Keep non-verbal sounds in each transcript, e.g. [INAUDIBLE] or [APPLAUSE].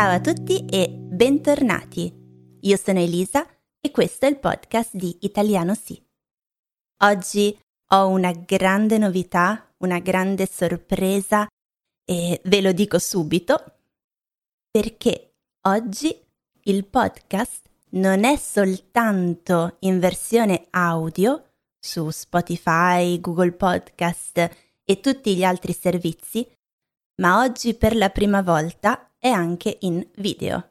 Ciao a tutti e bentornati. Io sono Elisa e questo è il podcast di Italiano Sì. Oggi ho una grande novità, una grande sorpresa e ve lo dico subito perché oggi il podcast non è soltanto in versione audio su Spotify, Google Podcast e tutti gli altri servizi, ma oggi per la prima volta è anche in video.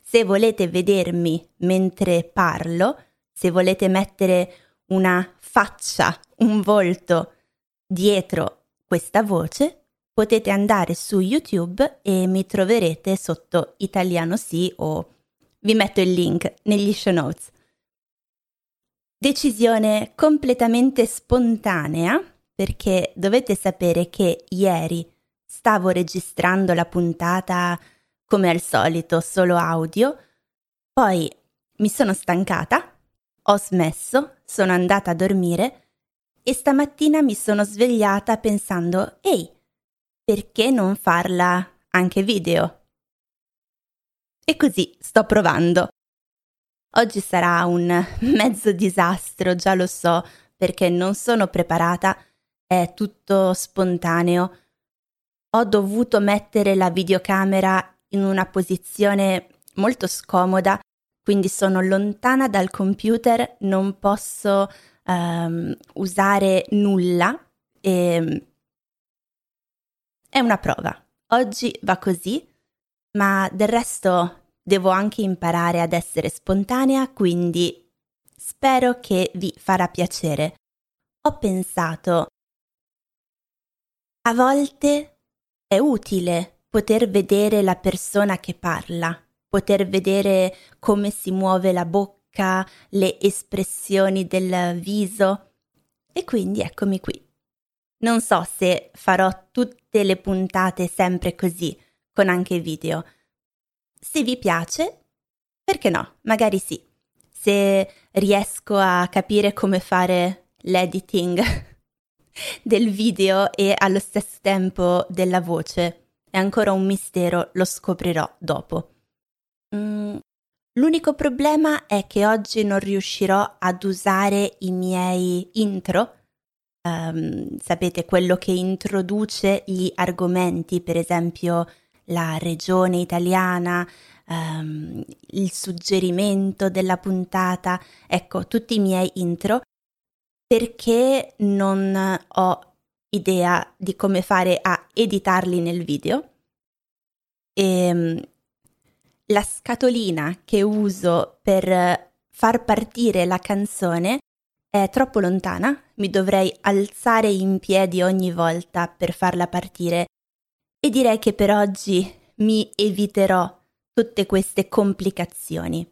Se volete vedermi mentre parlo, se volete mettere una faccia, un volto dietro questa voce, potete andare su YouTube e mi troverete sotto Italiano Sì o vi metto il link negli show notes. Decisione completamente spontanea perché dovete sapere che ieri stavo registrando la puntata come al solito, solo audio, poi mi sono stancata, ho smesso, sono andata a dormire e stamattina mi sono svegliata pensando, ehi, perché non farla anche video? E così sto provando. Oggi sarà un [LAUGHS] mezzo disastro, già lo so, perché non sono preparata, è tutto spontaneo. Ho dovuto mettere la videocamera in una posizione molto scomoda, quindi sono lontana dal computer, non posso um, usare nulla e è una prova. Oggi va così, ma del resto devo anche imparare ad essere spontanea, quindi spero che vi farà piacere. Ho pensato, a volte è utile poter vedere la persona che parla, poter vedere come si muove la bocca, le espressioni del viso. E quindi eccomi qui. Non so se farò tutte le puntate sempre così, con anche video. Se vi piace, perché no? Magari sì. Se riesco a capire come fare l'editing [LAUGHS] del video e allo stesso tempo della voce, è ancora un mistero, lo scoprirò dopo. Mm, l'unico problema è che oggi non riuscirò ad usare i miei intro. Um, sapete, quello che introduce gli argomenti, per esempio la regione italiana, um, il suggerimento della puntata, ecco, tutti i miei intro, perché non ho idea di come fare a editarli nel video. E um, la scatolina che uso per far partire la canzone è troppo lontana, mi dovrei alzare in piedi ogni volta per farla partire e direi che per oggi mi eviterò tutte queste complicazioni.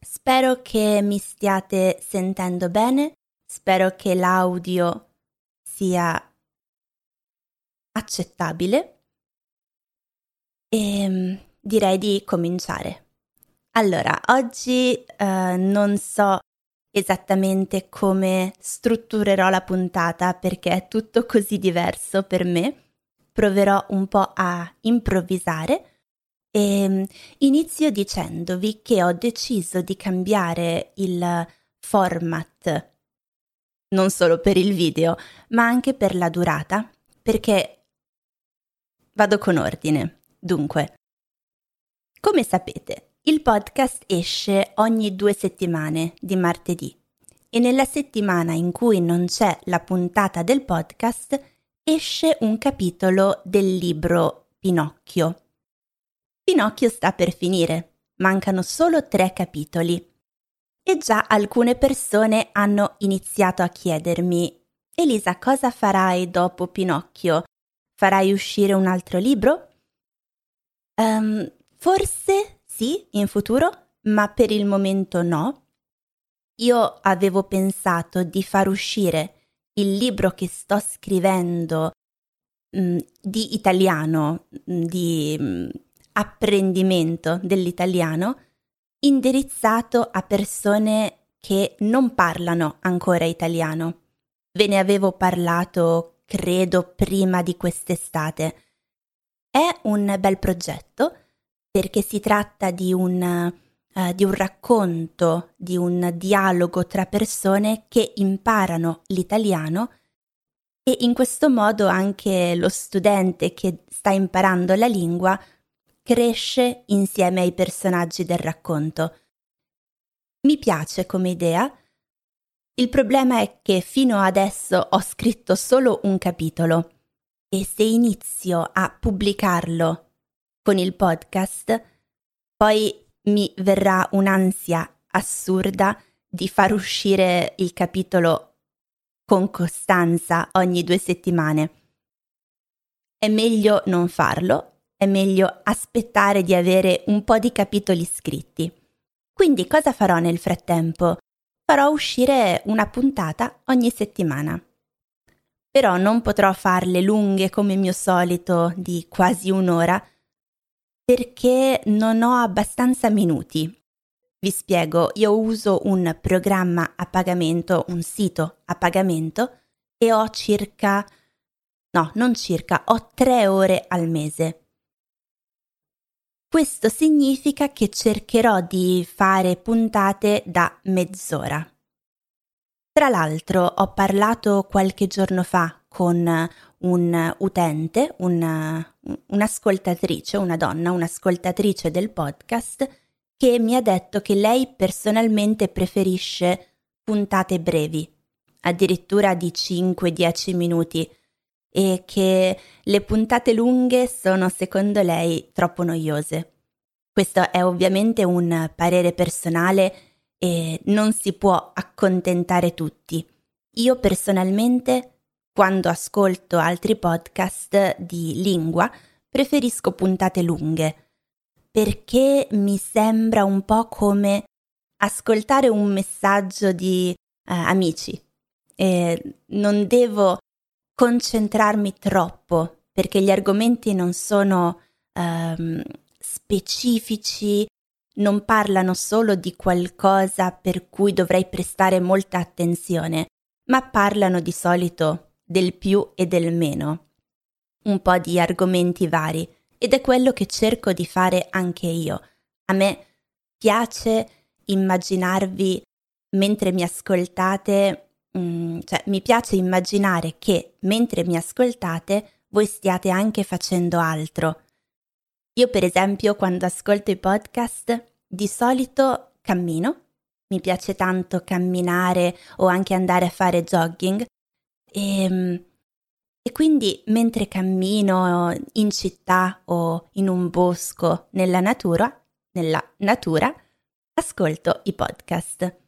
Spero che mi stiate sentendo bene, spero che l'audio sia accettabile e mm, direi di cominciare. Allora, oggi uh, non so esattamente come strutturerò la puntata perché è tutto così diverso per me. Proverò un po' a improvvisare e mm, inizio dicendovi che ho deciso di cambiare il format non solo per il video, ma anche per la durata, perché vado con ordine. Dunque, come sapete, il podcast esce ogni due settimane, di martedì, e nella settimana in cui non c'è la puntata del podcast esce un capitolo del libro Pinocchio. Pinocchio sta per finire, mancano solo tre capitoli. E già alcune persone hanno iniziato a chiedermi Elisa, cosa farai dopo Pinocchio? Farai uscire un altro libro? Um, forse sì, in futuro, ma per il momento no. Io avevo pensato di far uscire il libro che sto scrivendo mh, mm, di italiano, mm, di mh, mm, apprendimento dell'italiano, indirizzato a persone che non parlano ancora italiano. Ve ne avevo parlato, credo, prima di quest'estate. È un bel progetto perché si tratta di un, uh, di un racconto, di un dialogo tra persone che imparano l'italiano e in questo modo anche lo studente che sta imparando la lingua cresce insieme ai personaggi del racconto. Mi piace come idea. Il problema è che fino adesso ho scritto solo un capitolo e se inizio a pubblicarlo con il podcast, poi mi verrà un'ansia assurda di far uscire il capitolo con costanza ogni due settimane. È meglio non farlo, è meglio aspettare di avere un po' di capitoli scritti. Quindi cosa farò nel frattempo? Farò uscire una puntata ogni settimana. Però non potrò farle lunghe come mio solito di quasi un'ora perché non ho abbastanza minuti. Vi spiego, io uso un programma a pagamento, un sito a pagamento e ho circa, no, non circa, ho tre ore al mese. Questo significa che cercherò di fare puntate da mezz'ora. Tra l'altro ho parlato qualche giorno fa con un utente, una, un'ascoltatrice, una donna, un'ascoltatrice del podcast, che mi ha detto che lei personalmente preferisce puntate brevi, addirittura di 5-10 minuti, e che le puntate lunghe sono secondo lei troppo noiose. Questo è ovviamente un parere personale e non si può accontentare tutti. Io personalmente, quando ascolto altri podcast di lingua, preferisco puntate lunghe, perché mi sembra un po' come ascoltare un messaggio di eh, amici. E non devo concentrarmi troppo perché gli argomenti non sono um, specifici, non parlano solo di qualcosa per cui dovrei prestare molta attenzione, ma parlano di solito del più e del meno, un po' di argomenti vari, ed è quello che cerco di fare anche io. A me piace immaginarvi mentre mi ascoltate mm, cioè mi piace immaginare che mentre mi ascoltate voi stiate anche facendo altro. Io per esempio quando ascolto i podcast di solito cammino, mi piace tanto camminare o anche andare a fare jogging e, ehm, e quindi mentre cammino in città o in un bosco nella natura, nella natura, ascolto i podcast.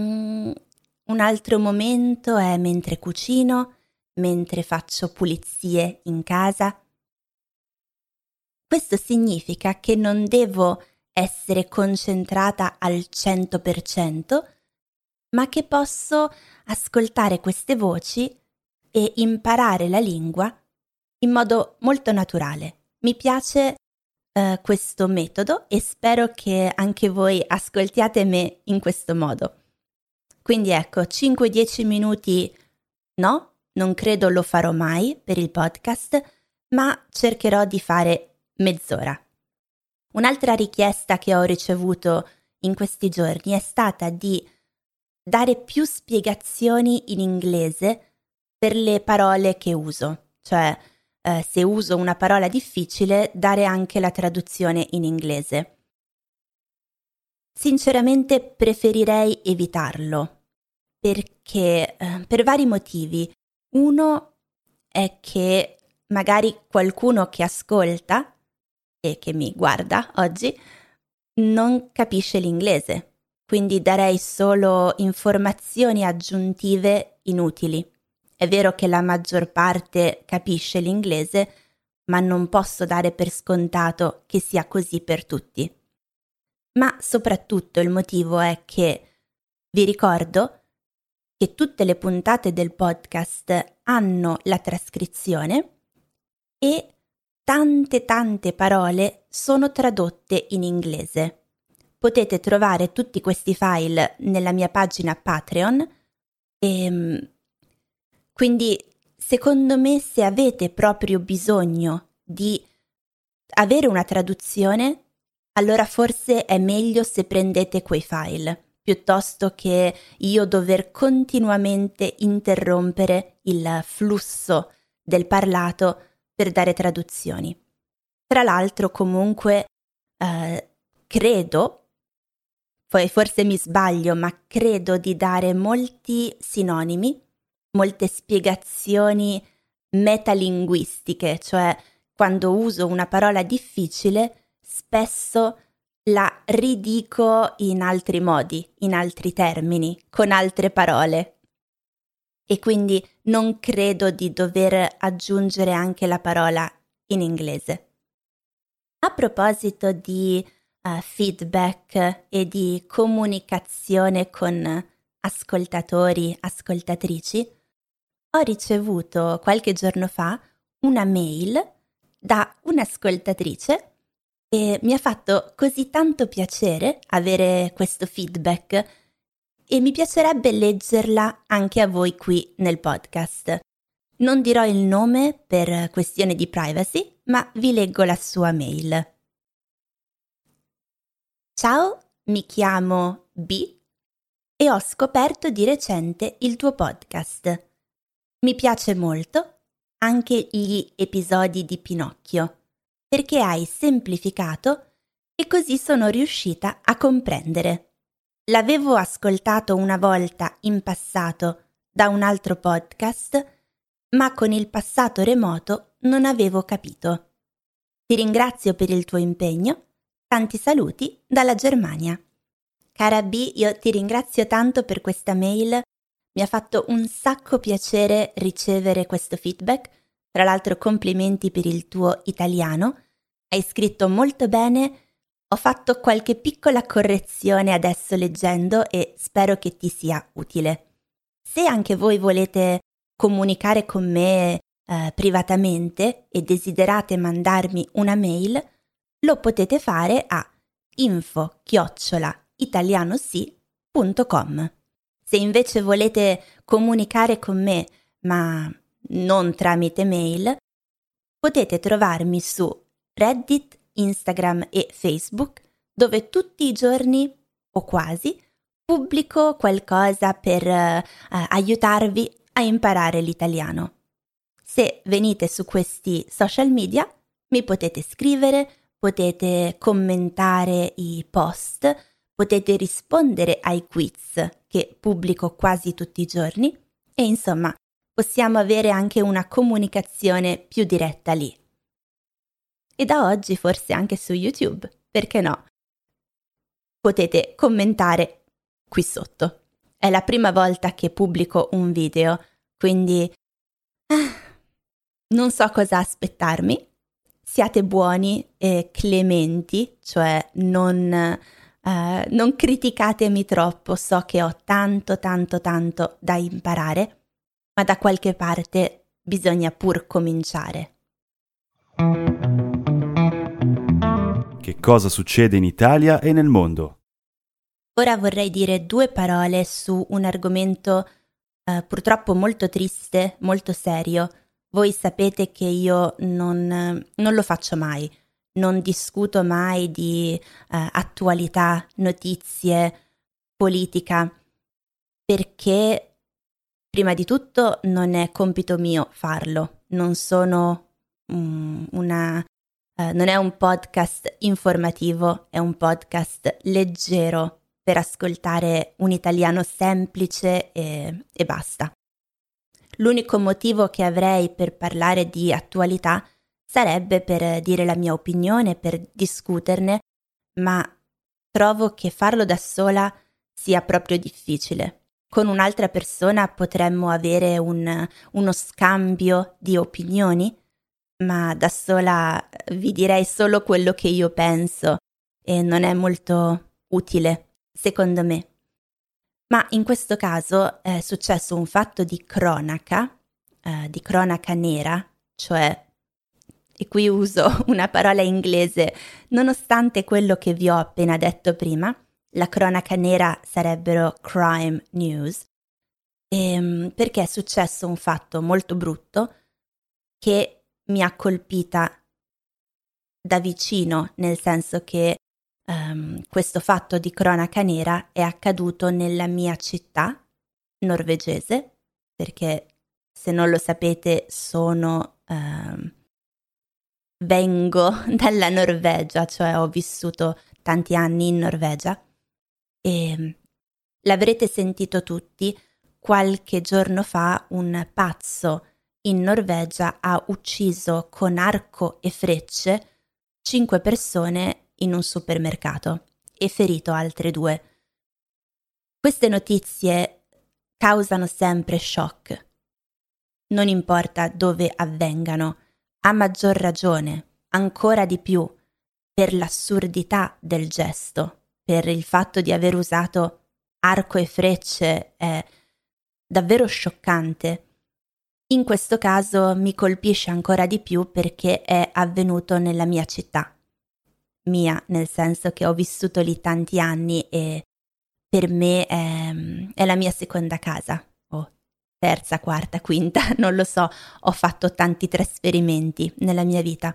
Mm, un altro momento è mentre cucino, mentre faccio pulizie in casa. Questo significa che non devo essere concentrata al 100%, ma che posso ascoltare queste voci e imparare la lingua in modo molto naturale. Mi piace uh, questo metodo e spero che anche voi ascoltiate me in questo modo. Quindi ecco, 5-10 minuti no, non credo lo farò mai per il podcast, ma cercherò di fare mezz'ora. Un'altra richiesta che ho ricevuto in questi giorni è stata di dare più spiegazioni in inglese per le parole che uso, cioè eh, se uso una parola difficile dare anche la traduzione in inglese. Sinceramente preferirei evitarlo perché eh, per vari motivi. Uno è che magari qualcuno che ascolta e che mi guarda oggi non capisce l'inglese, quindi darei solo informazioni aggiuntive inutili. È vero che la maggior parte capisce l'inglese, ma non posso dare per scontato che sia così per tutti. Ma soprattutto il motivo è che, vi ricordo, che tutte le puntate del podcast hanno la trascrizione e tante tante parole sono tradotte in inglese. Potete trovare tutti questi file nella mia pagina Patreon e ehm, quindi secondo me se avete proprio bisogno di avere una traduzione, allora forse è meglio se prendete quei file piuttosto che io dover continuamente interrompere il flusso del parlato per dare traduzioni. Tra l'altro, comunque, eh, credo, poi forse mi sbaglio, ma credo di dare molti sinonimi, molte spiegazioni metalinguistiche, cioè quando uso una parola difficile, spesso la ridico in altri modi, in altri termini, con altre parole. E quindi non credo di dover aggiungere anche la parola in inglese. A proposito di uh, feedback e di comunicazione con ascoltatori, ascoltatrici, ho ricevuto qualche giorno fa una mail da un'ascoltatrice e mi ha fatto così tanto piacere avere questo feedback e mi piacerebbe leggerla anche a voi qui nel podcast. Non dirò il nome per questione di privacy, ma vi leggo la sua mail. Ciao, mi chiamo B e ho scoperto di recente il tuo podcast. Mi piace molto anche gli episodi di Pinocchio perché hai semplificato e così sono riuscita a comprendere. L'avevo ascoltato una volta in passato da un altro podcast, ma con il passato remoto non avevo capito. Ti ringrazio per il tuo impegno. Tanti saluti dalla Germania. Cara B, io ti ringrazio tanto per questa mail. Mi ha fatto un sacco piacere ricevere questo feedback tra l'altro complimenti per il tuo italiano. Hai scritto molto bene. Ho fatto qualche piccola correzione adesso leggendo e spero che ti sia utile. Se anche voi volete comunicare con me eh, privatamente e desiderate mandarmi una mail, lo potete fare a info-italianosi.com. Se invece volete comunicare con me, ma non tramite mail, potete trovarmi su Reddit, Instagram e Facebook, dove tutti i giorni, o quasi, pubblico qualcosa per uh, aiutarvi a imparare l'italiano. Se venite su questi social media, mi potete scrivere, potete commentare i post, potete rispondere ai quiz che pubblico quasi tutti i giorni e insomma possiamo avere anche una comunicazione più diretta lì. E da oggi forse anche su YouTube, perché no? Potete commentare qui sotto. È la prima volta che pubblico un video, quindi ah, non so cosa aspettarmi. Siate buoni e clementi, cioè non, uh, non criticatemi troppo, so che ho tanto tanto tanto da imparare ma da qualche parte bisogna pur cominciare. Che cosa succede in Italia e nel mondo? Ora vorrei dire due parole su un argomento eh, purtroppo molto triste, molto serio. Voi sapete che io non, non lo faccio mai, non discuto mai di eh, attualità, notizie, politica, perché Prima di tutto non è compito mio farlo, non sono um, una... Uh, non è un podcast informativo, è un podcast leggero per ascoltare un italiano semplice e, e basta. L'unico motivo che avrei per parlare di attualità sarebbe per dire la mia opinione, per discuterne, ma trovo che farlo da sola sia proprio difficile con un'altra persona potremmo avere un, uno scambio di opinioni, ma da sola vi direi solo quello che io penso e non è molto utile, secondo me. Ma in questo caso è successo un fatto di cronaca, eh, di cronaca nera, cioè, e qui uso [LAUGHS] una parola inglese, nonostante quello che vi ho appena detto prima, la cronaca nera sarebbero crime news, ehm, perché è successo un fatto molto brutto che mi ha colpita da vicino, nel senso che um, questo fatto di cronaca nera è accaduto nella mia città norvegese, perché se non lo sapete sono... Um, vengo [LAUGHS] dalla Norvegia, cioè ho vissuto tanti anni in Norvegia e l'avrete sentito tutti, qualche giorno fa un pazzo in Norvegia ha ucciso con arco e frecce cinque persone in un supermercato e ferito altre due. Queste notizie causano sempre shock. Non importa dove avvengano, a maggior ragione, ancora di più, per l'assurdità del gesto, per il fatto di aver usato arco e frecce è davvero scioccante. In questo caso mi colpisce ancora di più perché è avvenuto nella mia città. Mia, nel senso che ho vissuto lì tanti anni e per me è, è la mia seconda casa, o terza, quarta, quinta, [LAUGHS] non lo so, ho fatto tanti trasferimenti nella mia vita.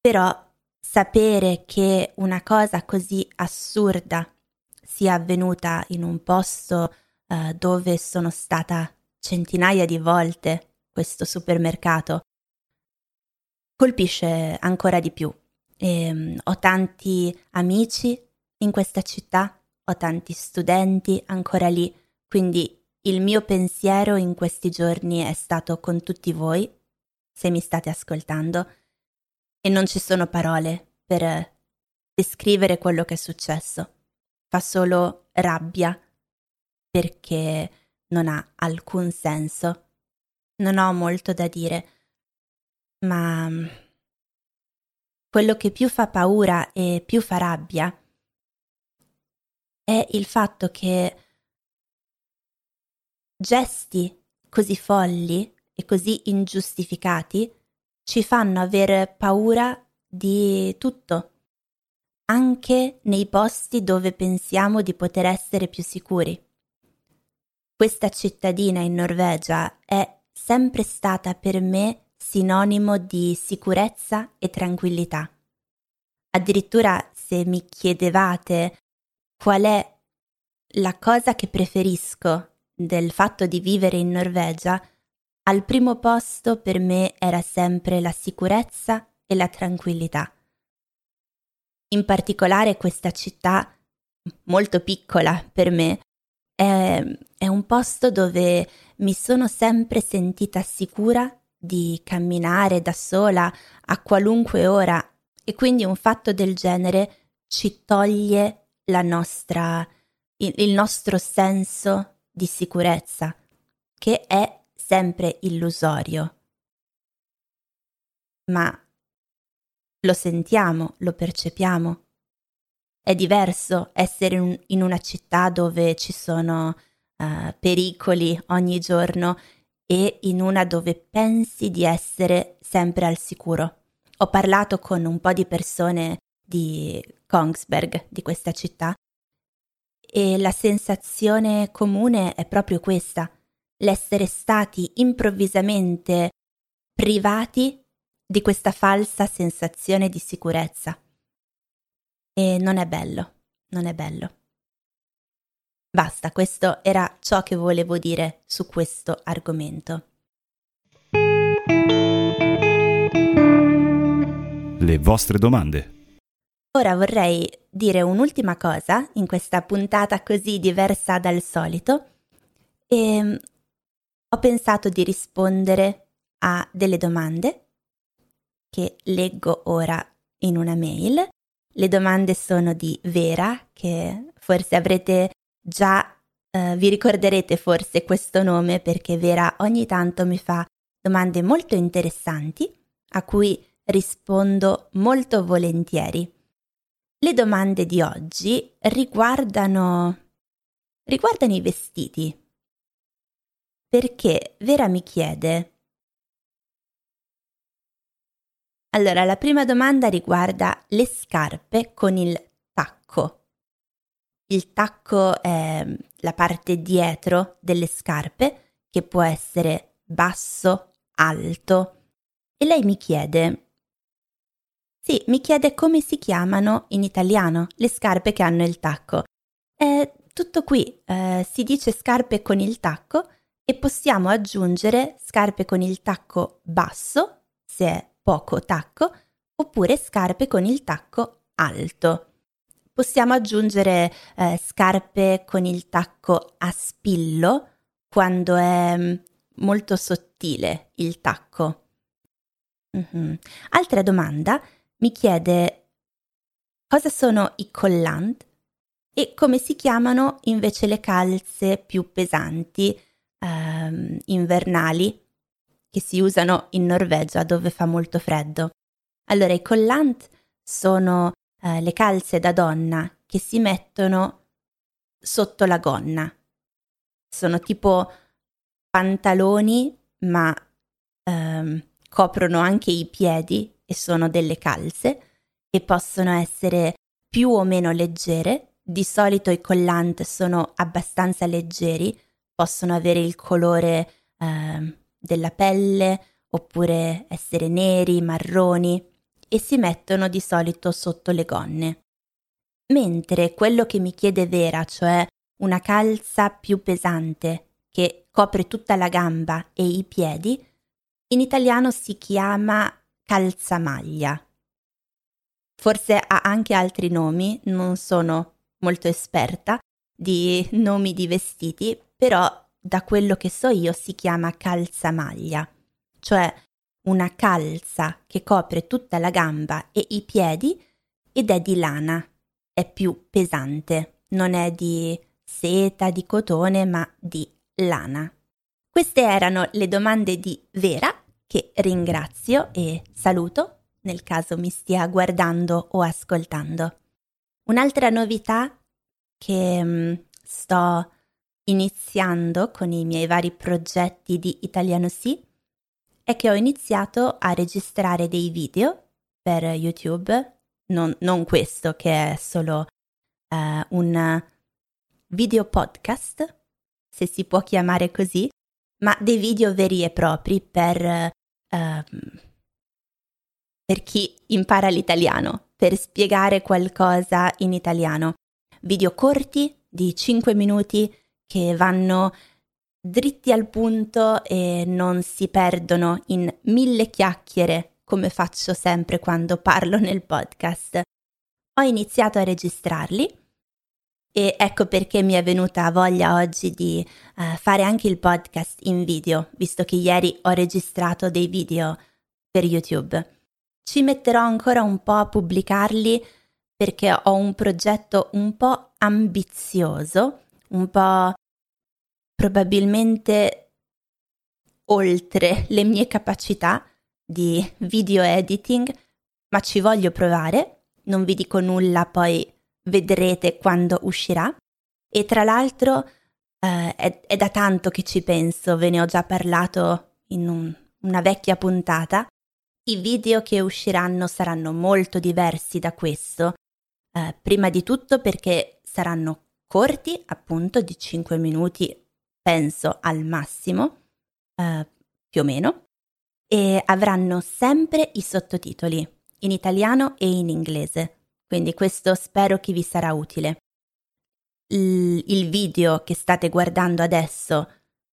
Però sapere che una cosa così assurda sia avvenuta in un posto uh, dove sono stata centinaia di volte, questo supermercato, colpisce ancora di più. E, um, ho tanti amici in questa città, ho tanti studenti ancora lì, quindi il mio pensiero in questi giorni è stato con tutti voi, se mi state ascoltando, e non ci sono parole per descrivere quello che è successo fa solo rabbia perché non ha alcun senso. Non ho molto da dire, ma quello che più fa paura e più fa rabbia è il fatto che gesti così folli e così ingiustificati ci fanno avere paura di tutto anche nei posti dove pensiamo di poter essere più sicuri. Questa cittadina in Norvegia è sempre stata per me sinonimo di sicurezza e tranquillità. Addirittura se mi chiedevate qual è la cosa che preferisco del fatto di vivere in Norvegia, al primo posto per me era sempre la sicurezza e la tranquillità. In particolare questa città, molto piccola per me, è, è un posto dove mi sono sempre sentita sicura di camminare da sola a qualunque ora e quindi un fatto del genere ci toglie la nostra, il, il nostro senso di sicurezza, che è sempre illusorio. Ma lo sentiamo, lo percepiamo. È diverso essere in, una città dove ci sono uh, pericoli ogni giorno e in una dove pensi di essere sempre al sicuro. Ho parlato con un po' di persone di Kongsberg, di questa città, e la sensazione comune è proprio questa, l'essere stati improvvisamente privati di questa falsa sensazione di sicurezza. E non è bello, non è bello. Basta, questo era ciò che volevo dire su questo argomento. Le vostre domande. Ora vorrei dire un'ultima cosa in questa puntata così diversa dal solito e ho pensato di rispondere a delle domande che leggo ora in una mail. Le domande sono di Vera, che forse avrete già, eh, vi ricorderete forse questo nome perché Vera ogni tanto mi fa domande molto interessanti a cui rispondo molto volentieri. Le domande di oggi riguardano, riguardano i vestiti. Perché Vera mi chiede Allora, la prima domanda riguarda le scarpe con il tacco. Il tacco è la parte dietro delle scarpe che può essere basso, alto. E lei mi chiede, Sì, mi chiede come si chiamano in italiano le scarpe che hanno il tacco. È tutto qui, eh, si dice scarpe con il tacco e possiamo aggiungere scarpe con il tacco basso, se è poco tacco, oppure scarpe con il tacco alto. Possiamo aggiungere eh, scarpe con il tacco a spillo quando è mm, molto sottile il tacco. Mm-hmm. Altra domanda mi chiede cosa sono i collant e come si chiamano invece le calze più pesanti ehm, invernali che si usano in Norvegia dove fa molto freddo. Allora, i collant sono eh, le calze da donna che si mettono sotto la gonna. Sono tipo pantaloni, ma ehm, coprono anche i piedi e sono delle calze e possono essere più o meno leggere. Di solito i collant sono abbastanza leggeri, possono avere il colore eh, della pelle oppure essere neri, marroni e si mettono di solito sotto le gonne. Mentre quello che mi chiede Vera, cioè una calza più pesante che copre tutta la gamba e i piedi, in italiano si chiama calzamaglia. Forse ha anche altri nomi, non sono molto esperta di nomi di vestiti, però da quello che so io si chiama calzamaglia, cioè una calza che copre tutta la gamba e i piedi ed è di lana, è più pesante, non è di seta, di cotone, ma di lana. Queste erano le domande di Vera che ringrazio e saluto nel caso mi stia guardando o ascoltando. Un'altra novità che mm, sto iniziando con i miei vari progetti di Italiano Sì è che ho iniziato a registrare dei video per YouTube, non, non questo che è solo uh, un video podcast, se si può chiamare così, ma dei video veri e propri per uh, per chi impara l'italiano, per spiegare qualcosa in italiano. Video corti di 5 minuti che vanno dritti al punto e non si perdono in mille chiacchiere come faccio sempre quando parlo nel podcast. Ho iniziato a registrarli e ecco perché mi è venuta voglia oggi di uh, fare anche il podcast in video, visto che ieri ho registrato dei video per YouTube. Ci metterò ancora un po' a pubblicarli perché ho un progetto un po' ambizioso, un po' probabilmente oltre le mie capacità di video editing, ma ci voglio provare, non vi dico nulla, poi vedrete quando uscirà. E tra l'altro eh, è, è, da tanto che ci penso, ve ne ho già parlato in un, una vecchia puntata. I video che usciranno saranno molto diversi da questo, eh, prima di tutto perché saranno corti, appunto di 5 minuti, penso al massimo, eh, più o meno, e avranno sempre i sottotitoli in italiano e in inglese quindi questo spero che vi sarà utile. Il, il video che state guardando adesso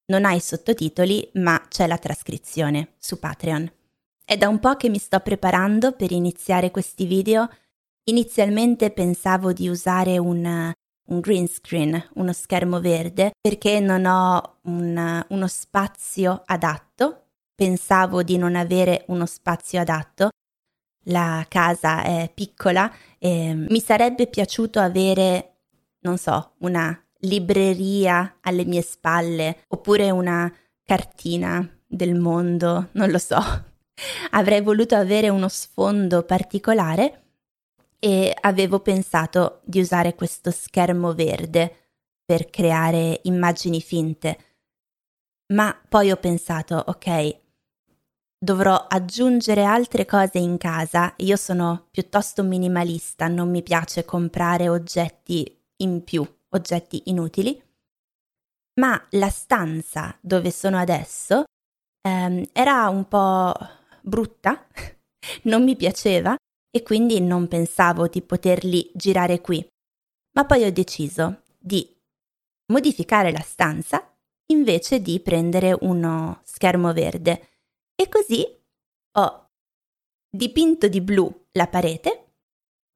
non ha i sottotitoli, ma c'è la trascrizione su Patreon. È da un po' che mi sto preparando per iniziare questi video. Inizialmente pensavo di usare un, un green screen, uno schermo verde, perché non ho un, uno spazio adatto. Pensavo di non avere uno spazio adatto la casa è piccola e mi sarebbe piaciuto avere, non so, una libreria alle mie spalle oppure una cartina del mondo, non lo so. [LAUGHS] Avrei voluto avere uno sfondo particolare e avevo pensato di usare questo schermo verde per creare immagini finte. Ma poi ho pensato, ok, dovrò aggiungere altre cose in casa. Io sono piuttosto minimalista, non mi piace comprare oggetti in più, oggetti inutili. Ma la stanza dove sono adesso ehm, era un po' brutta, [LAUGHS] non mi piaceva e quindi non pensavo di poterli girare qui. Ma poi ho deciso di modificare la stanza invece di prendere uno schermo verde e così ho dipinto di blu la parete,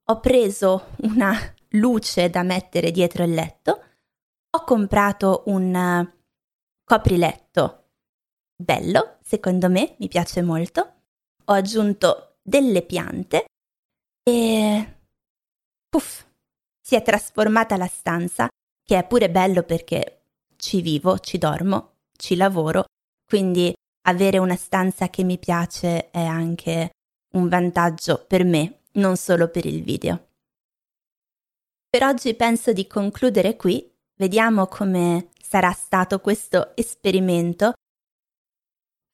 ho preso una luce da mettere dietro il letto, ho comprato un copriletto bello, secondo me, mi piace molto, ho aggiunto delle piante e puff, si è trasformata la stanza, che è pure bello perché ci vivo, ci dormo, ci lavoro, quindi avere una stanza che mi piace è anche un vantaggio per me, non solo per il video. Per oggi penso di concludere qui, vediamo come sarà stato questo esperimento.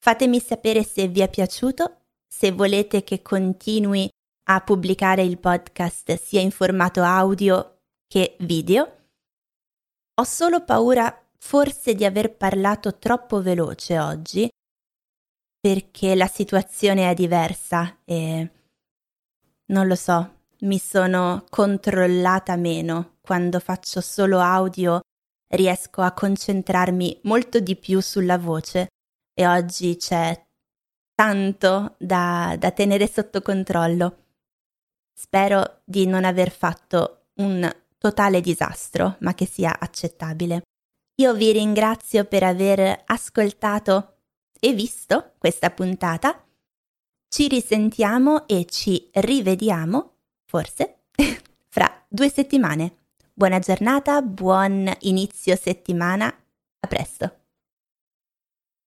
Fatemi sapere se vi è piaciuto, se volete che continui a pubblicare il podcast sia in formato audio che video. Ho solo paura forse di aver parlato troppo veloce oggi perché la situazione è diversa e non lo so, mi sono controllata meno. Quando faccio solo audio riesco a concentrarmi molto di più sulla voce e oggi c'è tanto da, da tenere sotto controllo. Spero di non aver fatto un totale disastro, ma che sia accettabile. Io vi ringrazio per aver ascoltato e visto questa puntata. Ci risentiamo e ci rivediamo, forse, [LAUGHS] fra due settimane. Buona giornata, buon inizio settimana, a presto.